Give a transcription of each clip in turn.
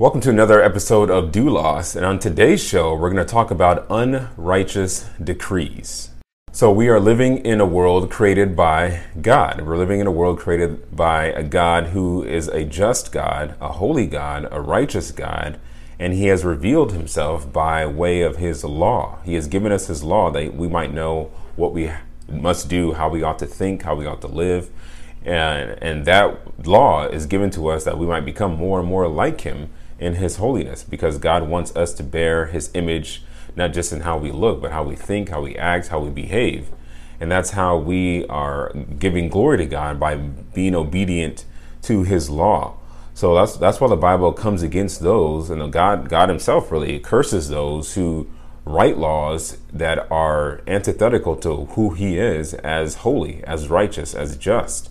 Welcome to another episode of Doulos, and on today's show, we're going to talk about unrighteous decrees. So, we are living in a world created by God. We're living in a world created by a God who is a just God, a holy God, a righteous God, and He has revealed Himself by way of His law. He has given us His law that we might know what we must do, how we ought to think, how we ought to live. And, and that law is given to us that we might become more and more like Him in His holiness because God wants us to bear His image, not just in how we look, but how we think, how we act, how we behave. And that's how we are giving glory to God by being obedient to His law. So that's that's why the Bible comes against those, and God God Himself really curses those who write laws that are antithetical to who He is as holy, as righteous, as just.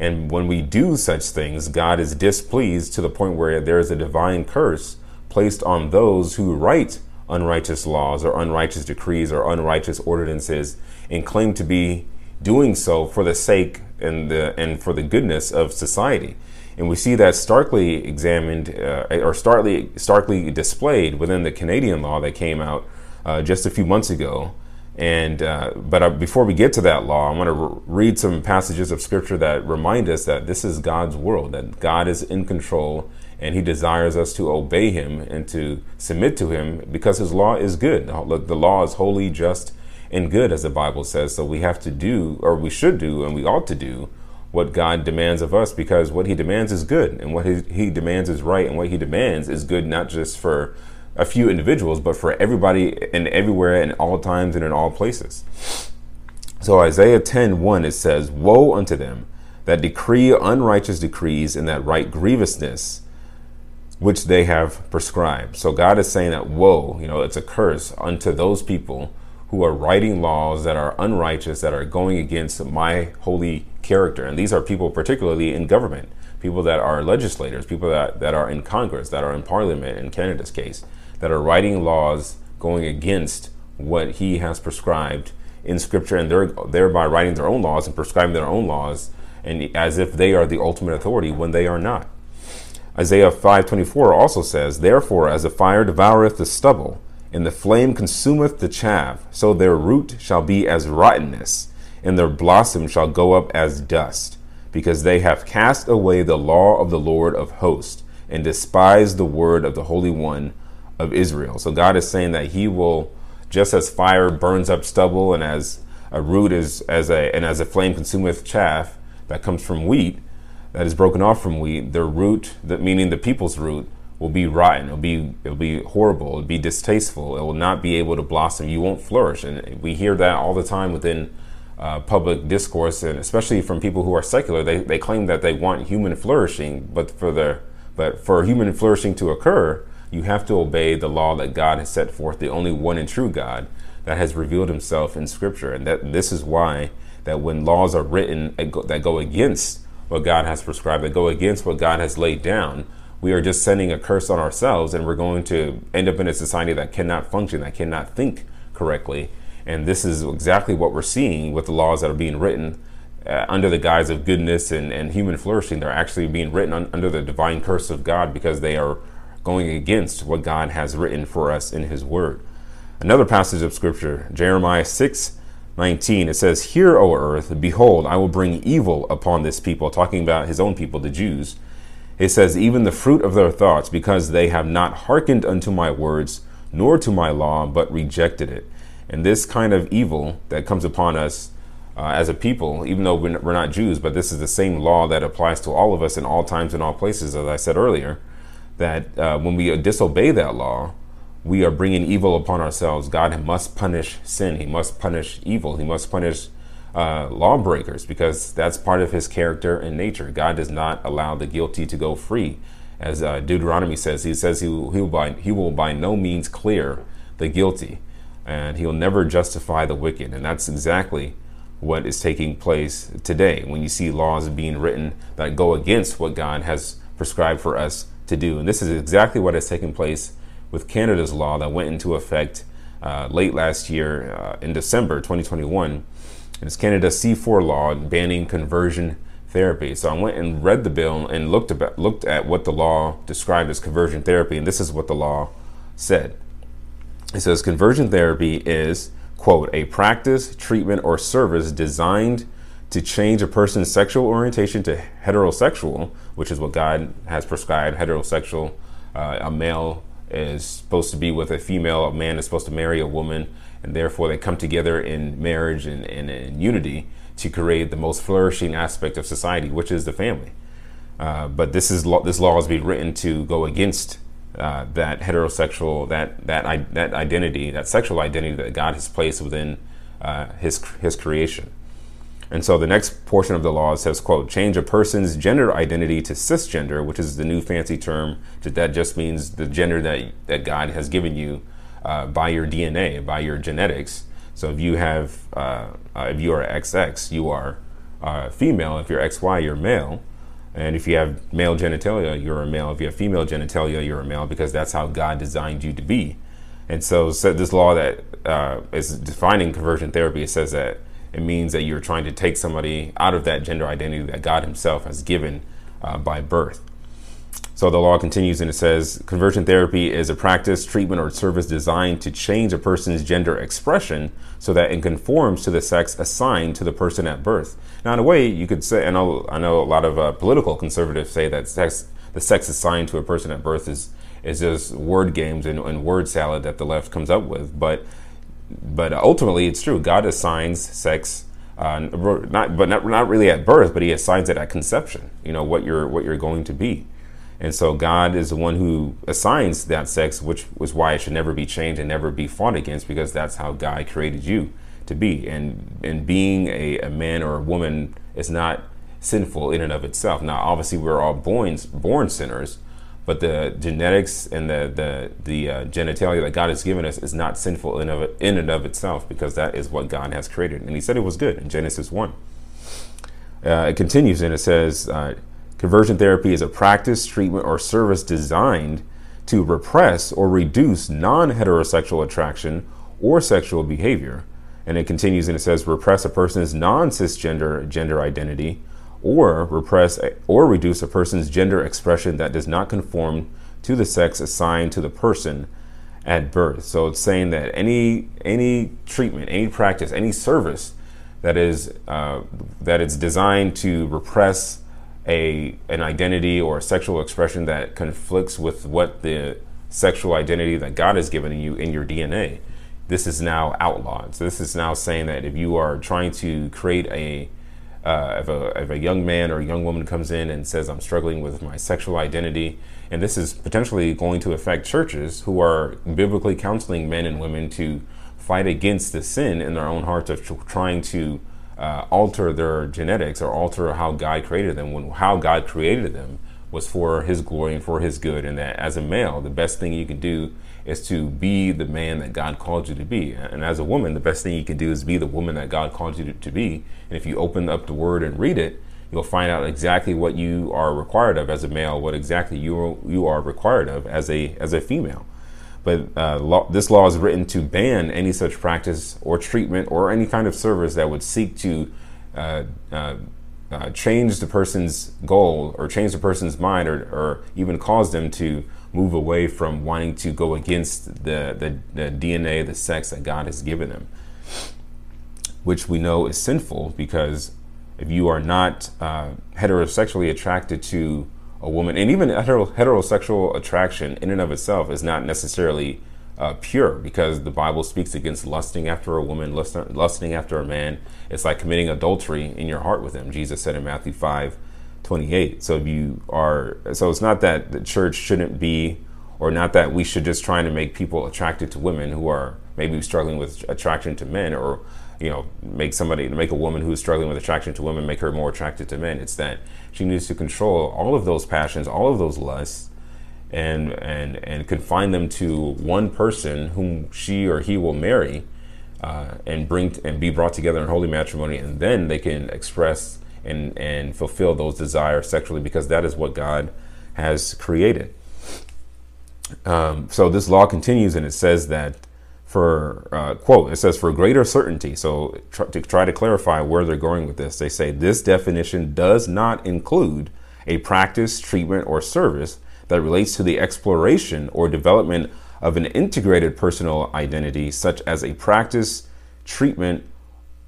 And when we do such things, God is displeased to the point where there is a divine curse placed on those who write unrighteous laws or unrighteous decrees or unrighteous ordinances and claim to be doing so for the sake and the and for the goodness of society. And we see that starkly examined uh, or starkly starkly displayed within the Canadian law that came out uh, just a few months ago and uh, but before we get to that law, I want to re- read some passages of scripture that remind us that this is God's world, that God is in control, and He desires us to obey Him and to submit to Him because His law is good. The law is holy, just, and good, as the Bible says. So we have to do, or we should do, and we ought to do what God demands of us because what He demands is good, and what He, he demands is right, and what He demands is good not just for a few individuals, but for everybody and everywhere and all times and in all places. So Isaiah 10 1, it says, Woe unto them that decree unrighteous decrees and that write grievousness which they have prescribed. So God is saying that woe, you know, it's a curse unto those people who are writing laws that are unrighteous, that are going against my holy character. And these are people particularly in government, people that are legislators, people that, that are in Congress, that are in Parliament, in Canada's case that are writing laws going against what he has prescribed in scripture and they're thereby writing their own laws and prescribing their own laws and as if they are the ultimate authority when they are not. Isaiah 5:24 also says, "Therefore as a fire devoureth the stubble, and the flame consumeth the chaff, so their root shall be as rottenness, and their blossom shall go up as dust, because they have cast away the law of the Lord of hosts, and despised the word of the Holy One of Israel. So God is saying that He will, just as fire burns up stubble, and as a root is as a and as a flame consumeth chaff that comes from wheat, that is broken off from wheat, the root, that meaning the people's root, will be rotten. It'll be it'll be horrible. It'll be distasteful. It will not be able to blossom. You won't flourish, and we hear that all the time within. Uh, public discourse, and especially from people who are secular, they, they claim that they want human flourishing, but for the but for human flourishing to occur, you have to obey the law that God has set forth, the only one and true God that has revealed himself in scripture. And that this is why that when laws are written that go against what God has prescribed, that go against what God has laid down, we are just sending a curse on ourselves and we're going to end up in a society that cannot function, that cannot think correctly. And this is exactly what we're seeing with the laws that are being written uh, under the guise of goodness and, and human flourishing. They're actually being written un- under the divine curse of God because they are going against what God has written for us in His Word. Another passage of Scripture, Jeremiah 6 19, it says, Hear, O earth, behold, I will bring evil upon this people, talking about His own people, the Jews. It says, Even the fruit of their thoughts, because they have not hearkened unto my words, nor to my law, but rejected it. And this kind of evil that comes upon us uh, as a people, even though we're not Jews, but this is the same law that applies to all of us in all times and all places, as I said earlier that uh, when we disobey that law, we are bringing evil upon ourselves. God must punish sin. He must punish evil. He must punish uh, lawbreakers because that's part of his character and nature. God does not allow the guilty to go free. As uh, Deuteronomy says, he says he will, he, will by, he will by no means clear the guilty and he'll never justify the wicked. And that's exactly what is taking place today when you see laws being written that go against what God has prescribed for us to do. And this is exactly what has taken place with Canada's law that went into effect uh, late last year uh, in December 2021. And it's Canada's C4 law banning conversion therapy. So I went and read the bill and looked about looked at what the law described as conversion therapy, and this is what the law said. It says conversion therapy is quote a practice, treatment, or service designed to change a person's sexual orientation to heterosexual, which is what God has prescribed. Heterosexual, uh, a male is supposed to be with a female, a man is supposed to marry a woman, and therefore they come together in marriage and, and in unity to create the most flourishing aspect of society, which is the family. Uh, but this is this law has been written to go against uh, that heterosexual that that that identity, that sexual identity that God has placed within uh, his his creation. And so the next portion of the law says, quote, change a person's gender identity to cisgender, which is the new fancy term that just means the gender that, that God has given you uh, by your DNA, by your genetics. So if you have, uh, uh, if you are XX, you are uh, female. If you're XY, you're male. And if you have male genitalia, you're a male. If you have female genitalia, you're a male because that's how God designed you to be. And so, so this law that uh, is defining conversion therapy, it says that it means that you're trying to take somebody out of that gender identity that God Himself has given uh, by birth. So the law continues and it says conversion therapy is a practice, treatment, or service designed to change a person's gender expression so that it conforms to the sex assigned to the person at birth. Now, in a way, you could say, I know, I know a lot of uh, political conservatives say that sex, the sex assigned to a person at birth is is just word games and, and word salad that the left comes up with. But but ultimately, it's true. God assigns sex, uh, not but not not really at birth, but He assigns it at conception. You know what you're what you're going to be, and so God is the one who assigns that sex, which was why it should never be changed and never be fought against, because that's how God created you to be. And and being a, a man or a woman is not sinful in and of itself. Now, obviously, we're all born born sinners but the genetics and the the the uh, genitalia that God has given us is not sinful in of in and of itself because that is what God has created, and He said it was good in Genesis one. Uh, it continues and it says, uh, conversion therapy is a practice, treatment, or service designed to repress or reduce non-heterosexual attraction or sexual behavior. And it continues and it says, repress a person's non-cisgender gender identity or repress or reduce a person's gender expression that does not conform to the sex assigned to the person at birth. So it's saying that any any treatment, any practice, any service that is uh, that is designed to repress a an identity or a sexual expression that conflicts with what the sexual identity that God has given you in your DNA. This is now outlawed. So this is now saying that if you are trying to create a uh, if, a, if a young man or a young woman comes in and says, I'm struggling with my sexual identity, and this is potentially going to affect churches who are biblically counseling men and women to fight against the sin in their own hearts of tr- trying to uh, alter their genetics or alter how God created them when how God created them was for his glory and for his good and that as a male the best thing you can do is to be the man that God called you to be. And as a woman, the best thing you can do is be the woman that God called you to, be. And if you open up the word and read it, you'll find out exactly what you are required of as a male, what exactly you you are required of as a as a female. But uh, law, this law is written to ban any such practice or treatment or any kind of service that would seek to uh, uh, uh change the person's goal or change the person's mind or, or even cause them to move away from wanting to go against the, the, the DNA, the sex that God has given them, which we know is sinful because if you are not uh, heterosexually attracted to a woman, and even hetero- heterosexual attraction in and of itself is not necessarily uh, pure because the Bible speaks against lusting after a woman, lust- lusting after a man. It's like committing adultery in your heart with him. Jesus said in Matthew 5 28. So if you are, so it's not that the church shouldn't be, or not that we should just try to make people attracted to women who are maybe struggling with attraction to men, or you know, make somebody, make a woman who's struggling with attraction to women, make her more attracted to men. It's that she needs to control all of those passions, all of those lusts, and and and confine them to one person whom she or he will marry, uh, and bring and be brought together in holy matrimony, and then they can express and, and fulfill those desires sexually because that is what God has created. Um, so this law continues and it says that for uh, quote it says for greater certainty so try, to try to clarify where they're going with this they say this definition does not include a practice treatment or service that relates to the exploration or development of an integrated personal identity such as a practice treatment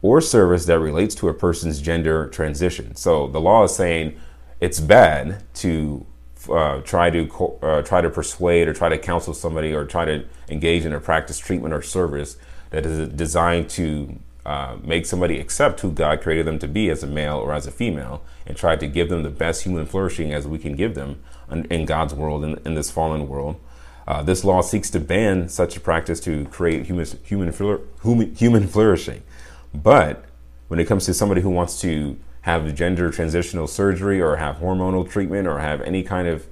or service that relates to a person's gender transition. So the law is saying it's bad to uh, try to uh, try to persuade or try to counsel somebody or try to engage in a practice, treatment, or service that is designed to uh, make somebody accept who God created them to be as a male or as a female, and try to give them the best human flourishing as we can give them in God's world, in, in this fallen world. Uh, this law seeks to ban such a practice to create human, human, human, human flourishing. But when it comes to somebody who wants to have gender transitional surgery or have hormonal treatment or have any kind of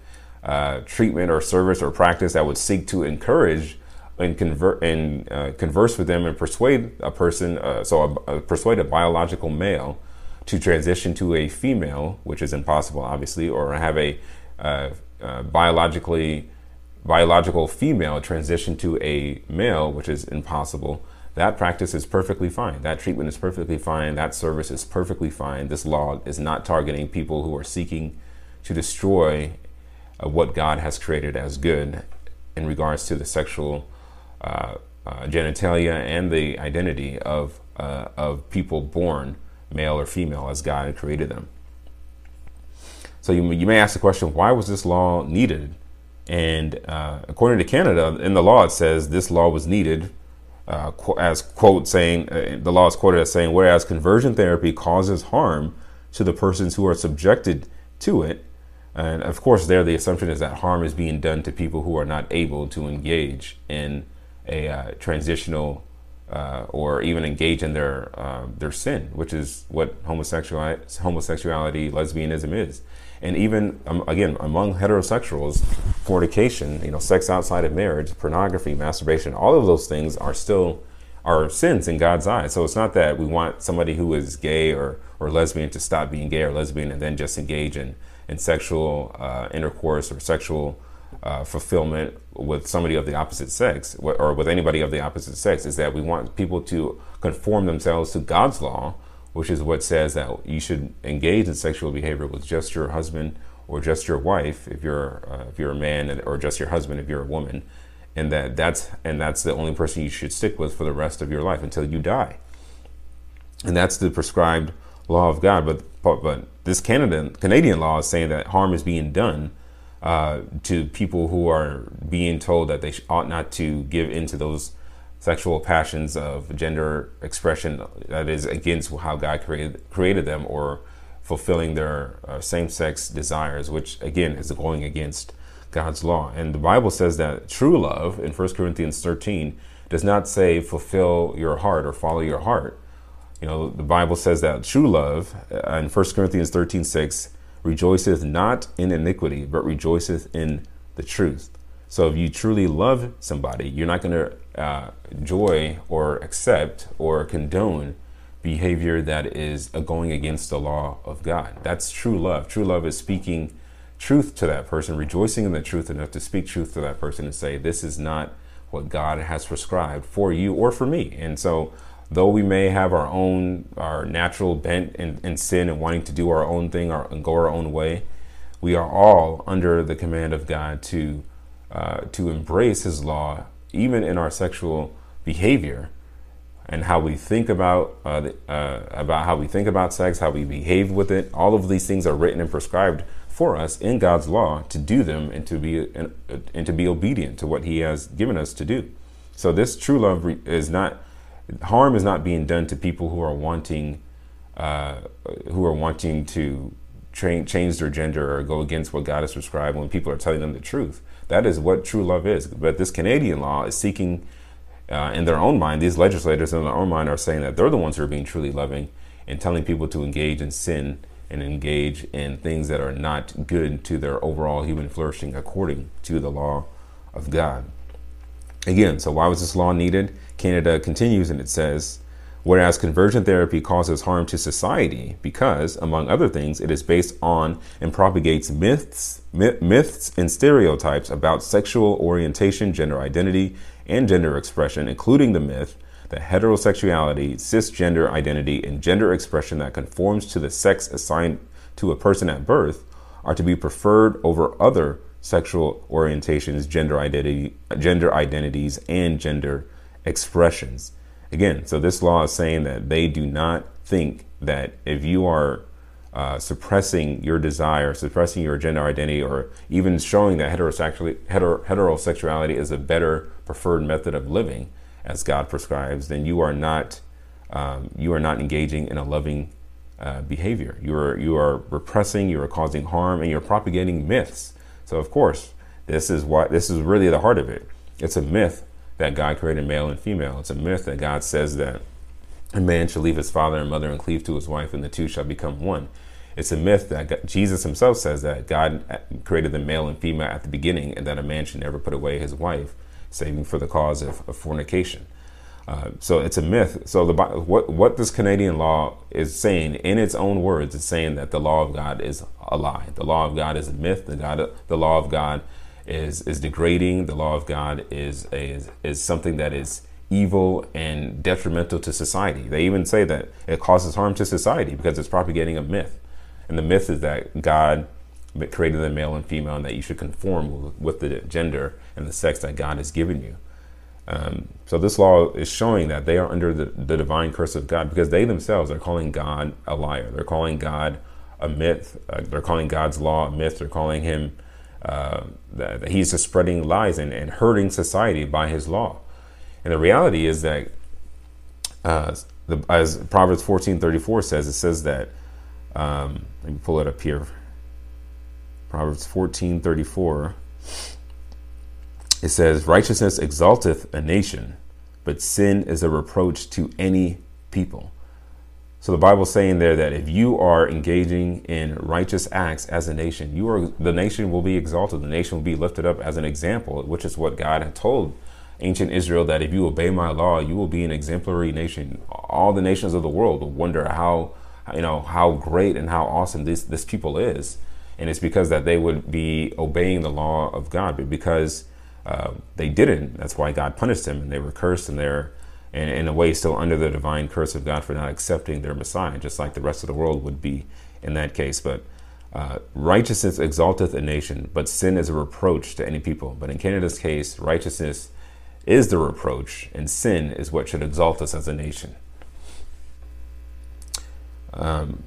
uh, treatment or service or practice that would seek to encourage and convert and uh, converse with them and persuade a person, uh, so a, a, persuade a biological male to transition to a female, which is impossible, obviously, or have a uh, uh, biologically biological female transition to a male, which is impossible that practice is perfectly fine. That treatment is perfectly fine. That service is perfectly fine. This law is not targeting people who are seeking to destroy uh, what God has created as good in regards to the sexual uh, uh, genitalia and the identity of, uh, of people born male or female as God created them. So you, you may ask the question, why was this law needed? And uh, according to Canada, in the law, it says this law was needed uh, as quote saying the law is quoted as saying whereas conversion therapy causes harm to the persons who are subjected to it and of course there the assumption is that harm is being done to people who are not able to engage in a uh, transitional uh, or even engage in their uh, their sin which is what homosexuality homosexuality lesbianism is. And even um, again among heterosexuals fornication you know sex outside of marriage pornography masturbation all of those things are still are sins in god's eyes. So it's not that we want somebody who is gay or or lesbian to stop being gay or lesbian and then just engage in in sexual uh, intercourse or sexual uh, fulfillment with somebody of the opposite sex or with anybody of the opposite sex is that we want people to conform themselves to god's law which is what says that you should engage in sexual behavior with just your husband or just your wife if you're uh, if you're a man or just your husband if you're a woman and that that's and that's the only person you should stick with for the rest of your life until you die. And that's the prescribed law of God but but, but this Canada Canadian law is saying that harm is being done uh, to people who are being told that they ought not to give into those sexual passions of gender expression that is against how God created created them or fulfilling their uh, same-sex desires which again is going against God's law. And the Bible says that true love in 1 Corinthians 13 does not say fulfill your heart or follow your heart. You know the Bible says that true love uh, in 1 Corinthians 13 6 rejoiceth not in iniquity but rejoiceth in the truth so if you truly love somebody, you're not going to uh, joy or accept or condone behavior that is going against the law of God. That's true love. True love is speaking truth to that person, rejoicing in the truth enough to speak truth to that person and say, this is not what God has prescribed for you or for me. And so, though we may have our own, our natural bent and, in sin and wanting to do our own thing or, and go our own way, we are all under the command of God to uh, to embrace His law, even in our sexual behavior and how we think about uh, uh, about how we think about sex, how we behave with it. All of these things are written and prescribed for us in God's law to do them and to be and, and to be obedient to what He has given us to do. So this true love is not harm is not being done to people who are wanting uh, who are wanting to tra- change their gender or go against what God has prescribed when people are telling them the truth. That is what true love is. But this Canadian law is seeking, uh, in their own mind, these legislators in their own mind are saying that they're the ones who are being truly loving and telling people to engage in sin and engage in things that are not good to their overall human flourishing according to the law of God. Again, so why was this law needed? Canada continues and it says, Whereas conversion therapy causes harm to society because, among other things, it is based on and propagates myths, myths and stereotypes about sexual orientation, gender identity, and gender expression, including the myth that heterosexuality, cisgender identity, and gender expression that conforms to the sex assigned to a person at birth are to be preferred over other sexual orientations, gender identity, gender identities, and gender expressions. Again, so this law is saying that they do not think that if you are uh, suppressing your desire, suppressing your gender identity, or even showing that heterosexuality, heter- heterosexuality is a better preferred method of living, as God prescribes, then you are not um, you are not engaging in a loving uh, behavior. You are you are repressing, you are causing harm, and you're propagating myths. So of course, this is what this is really the heart of it. It's a myth that God created male and female. It's a myth that God says that a man shall leave his father and mother and cleave to his wife, and the two shall become one. It's a myth that God, Jesus himself says that God created the male and female at the beginning, and that a man should never put away his wife, saving for the cause of, of fornication. Uh, so it's a myth. So the what what this Canadian law is saying in its own words is saying that the law of God is a lie. The law of God is a myth. The God the law of God is is degrading. The law of God is is is something that is evil and detrimental to society. They even say that it causes harm to society because it's propagating a myth. And the myth is that God created the male and female and that you should conform with the gender and the sex that God has given you. Um, so this law is showing that they are under the, the divine curse of God because they themselves are calling God a liar. They're calling God a myth. Uh, they're calling God's law a myth. They're calling him uh, that, he's just spreading lies and, and, hurting society by his law. And the reality is that, uh, the, as Proverbs fourteen thirty four says, it says that. Um, let me pull it up here. Proverbs fourteen thirty four. It says, Righteousness exalteth a nation, but sin is a reproach to any people. So the Bible's saying there that if you are engaging in righteous acts as a nation, you are the nation will be exalted. The nation will be lifted up as an example, which is what God had told ancient Israel that if you obey my law, you will be an exemplary nation. All the nations of the world will wonder how you know how great and how awesome this this people is. And it's because that they would be obeying the law of God, but because uh, they didn't. That's why God punished them, and they were cursed, and they're, in, in a way, still under the divine curse of God for not accepting their Messiah, just like the rest of the world would be in that case. But uh, righteousness exalteth a nation, but sin is a reproach to any people. But in Canada's case, righteousness is the reproach, and sin is what should exalt us as a nation. Um,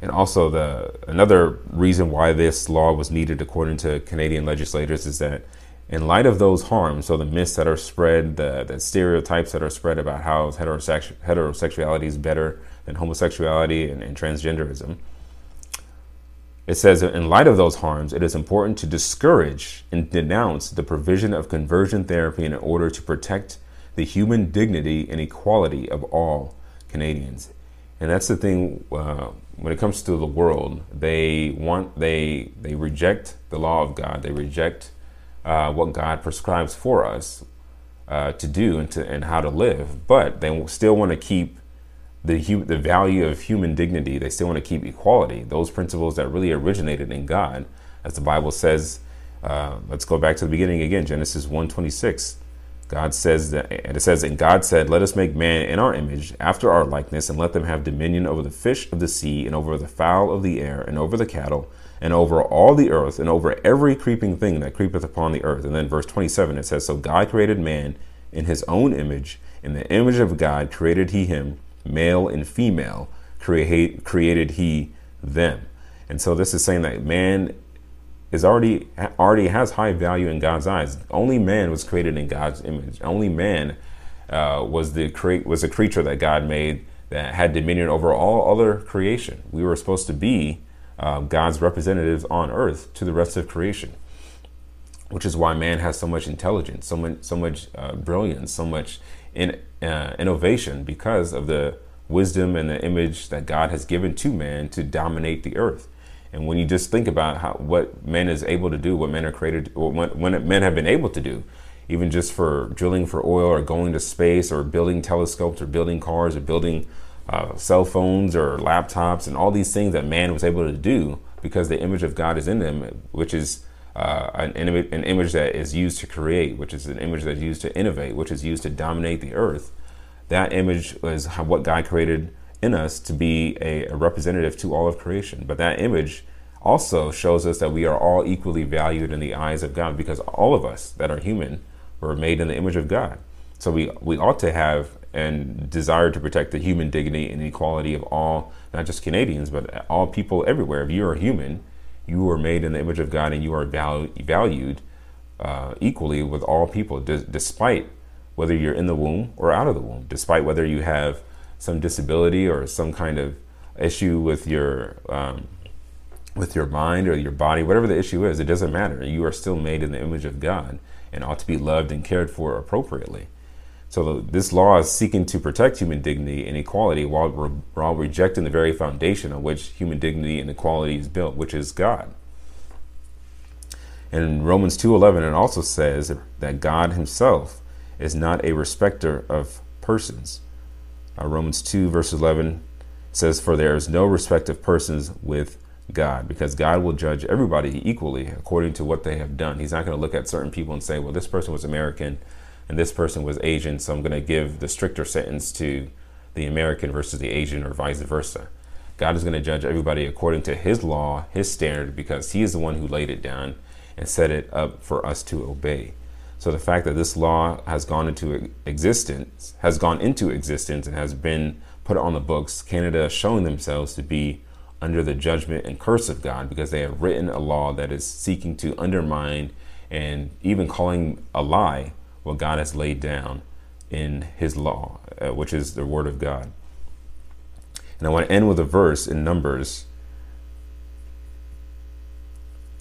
and also, the another reason why this law was needed, according to Canadian legislators, is that in light of those harms, so the myths that are spread, the, the stereotypes that are spread about how heterosexu- heterosexuality is better than homosexuality and, and transgenderism, it says, in light of those harms, it is important to discourage and denounce the provision of conversion therapy in order to protect the human dignity and equality of all Canadians. And that's the thing uh, when it comes to the world, they want they they reject the law of God. They reject uh, what God prescribes for us uh, to do and to and how to live. But they still want to keep the the value of human dignity. They still want to keep equality. Those principles that really originated in God, as the Bible says. Uh, let's go back to the beginning again. Genesis one twenty six. God says that, and it says, and God said, Let us make man in our image, after our likeness, and let them have dominion over the fish of the sea, and over the fowl of the air, and over the cattle, and over all the earth, and over every creeping thing that creepeth upon the earth. And then verse 27, it says, So God created man in his own image, in the image of God created he him, male and female create, created he them. And so this is saying that man is already already has high value in God's eyes. Only man was created in God's image. Only man uh, was the create was a creature that God made that had dominion over all other creation. We were supposed to be uh, God's representatives on earth to the rest of creation, which is why man has so much intelligence, so much so much uh, brilliance, so much in, uh, innovation because of the wisdom and the image that God has given to man to dominate the earth. And when you just think about how what men is able to do, what men are created, what when men have been able to do, even just for drilling for oil or going to space or building telescopes or building cars or building uh, cell phones or laptops and all these things that man was able to do because the image of God is in them, which is uh, an, an image that is used to create, which is an image that is used to innovate, which is used to dominate the earth. That image is how, what God created in us to be a, a representative to all of creation. But that image also shows us that we are all equally valued in the eyes of God because all of us that are human were made in the image of God. So we, we ought to have and desire to protect the human dignity and equality of all, not just Canadians, but all people everywhere. If you are human, you are made in the image of God and you are valued uh, equally with all people, d- despite whether you're in the womb or out of the womb, despite whether you have some disability or some kind of issue with your um, with your mind or your body, whatever the issue is, it doesn't matter. You are still made in the image of God and ought to be loved and cared for appropriately. So this law is seeking to protect human dignity and equality while, re- while rejecting the very foundation on which human dignity and equality is built, which is God. And in Romans 2:11 it also says that God himself is not a respecter of persons. Uh, Romans 2 verse 11 says for there is no respect of persons with God because God will judge everybody equally according to what they have done. He's not going to look at certain people and say, well, this person was American and this person was Asian, so I'm going to give the stricter sentence to the American versus the Asian or vice versa. God is going to judge everybody according to his law, his standard, because he is the one who laid it down and set it up for us to obey. So the fact that this law has gone into existence, has gone into existence and has been put on the books, Canada showing themselves to be under the judgment and curse of God because they have written a law that is seeking to undermine and even calling a lie what God has laid down in His law, uh, which is the Word of God. And I want to end with a verse in Numbers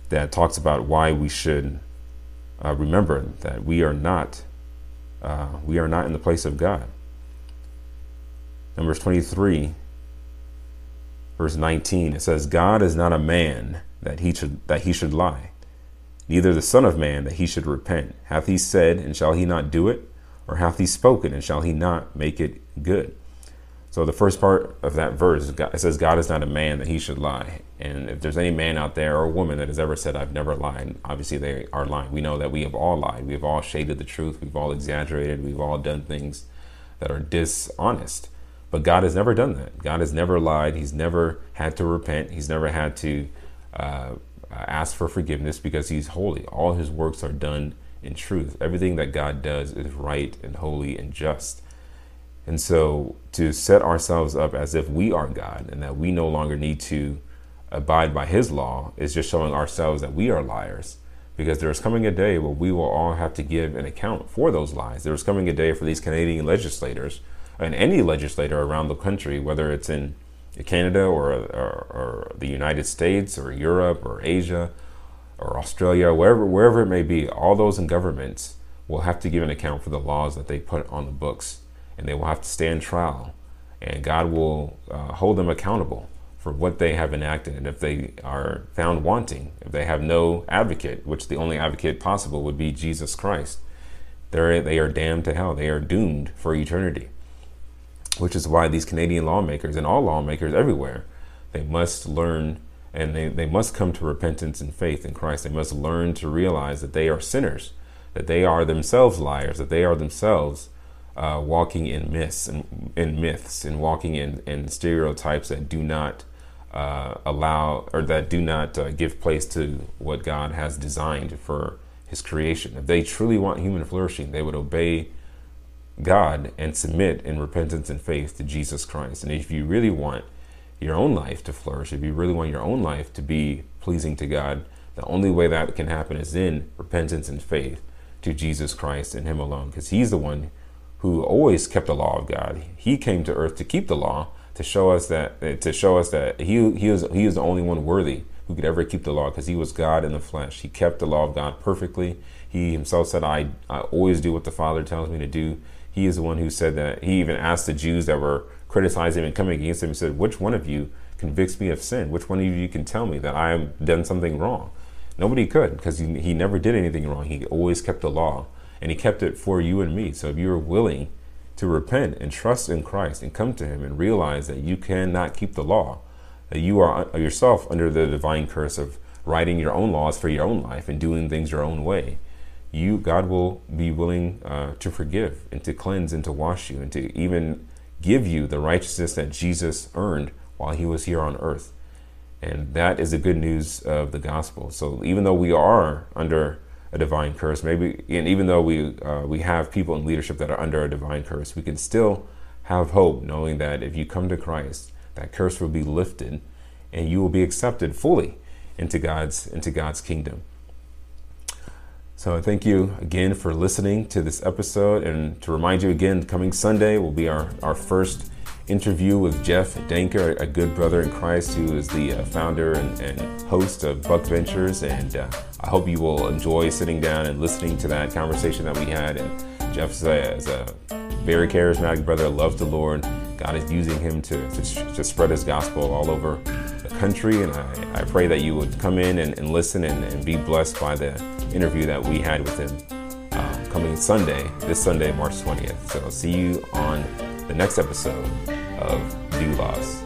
that talks about why we should uh, remember that we are not uh, we are not in the place of God. Numbers 23 verse 19 it says god is not a man that he should that he should lie neither the son of man that he should repent. Hath he said and shall he not do it? Or hath he spoken and shall he not make it good? So the first part of that verse it says god is not a man that he should lie. And if there's any man out there or woman that has ever said i've never lied obviously they are lying. We know that we have all lied. We've all shaded the truth. We've all exaggerated. We've all done things that are dishonest. But God has never done that. God has never lied. He's never had to repent. He's never had to uh, ask for forgiveness because He's holy. All His works are done in truth. Everything that God does is right and holy and just. And so to set ourselves up as if we are God and that we no longer need to abide by His law is just showing ourselves that we are liars. Because there's coming a day where we will all have to give an account for those lies. There's coming a day for these Canadian legislators and any legislator around the country, whether it's in Canada or, or, or, the United States or Europe or Asia or Australia, wherever, wherever it may be, all those in governments will have to give an account for the laws that they put on the books and they will have to stand trial. And God will uh, hold them accountable for what they have enacted. And if they are found wanting, if they have no advocate, which the only advocate possible would be Jesus Christ, they're, they are damned to hell. They are doomed for eternity which is why these Canadian lawmakers and all lawmakers everywhere, they must learn and they, they must come to repentance and faith in Christ. They must learn to realize that they are sinners, that they are themselves liars, that they are themselves uh, walking in myths and in myths and walking in, in stereotypes that do not uh, allow or that do not uh, give place to what God has designed for His creation. If they truly want human flourishing, they would obey God and submit in repentance and faith to Jesus Christ. And if you really want your own life to flourish, if you really want your own life to be pleasing to God, the only way that can happen is in repentance and faith to Jesus Christ and Him alone, because He's the one who always kept the law of God. He came to earth to keep the law, to show us that to show us that He He is He is the only one worthy who could ever keep the law, because He was God in the flesh. He kept the law of God perfectly. He Himself said, "I I always do what the Father tells me to do." He is the one who said that. He even asked the Jews that were criticizing him and coming against him, he said, Which one of you convicts me of sin? Which one of you can tell me that I have done something wrong? Nobody could because he, he never did anything wrong. He always kept the law. and He kept it for you and me. So if you are willing to repent and trust in Christ and come to Him and realize that you cannot keep the law, that you are uh, yourself under the divine curse of writing your own laws for your own life and doing things your own way, you God will be willing uh, to forgive and to cleanse and to wash you and to even give you the righteousness that Jesus earned while he was here on earth. And that is the good news of the gospel. So even though we are under a divine curse, maybe, and even though we uh, we have people in leadership that are under a divine curse, we can still have hope, knowing that if you come to Christ, that curse will be lifted, and you will be accepted fully into God's into God's kingdom. So thank you again for listening to this episode. And to remind you again, coming Sunday will be our, our first interview with Jeff Danker, a good brother in Christ who is the uh, founder and, and, host of Buck Ventures. And uh, I hope you will enjoy sitting down and listening to that conversation that we had. And Jeff is a, is a very charismatic brother, loves the Lord. God is using him to, to, to spread his gospel all over the country. And I, I pray that you would come in and, and listen and, and be blessed by the interview that we had with him uh, coming Sunday, this Sunday, March 20th. So I'll see you on the next episode of Do Doulos.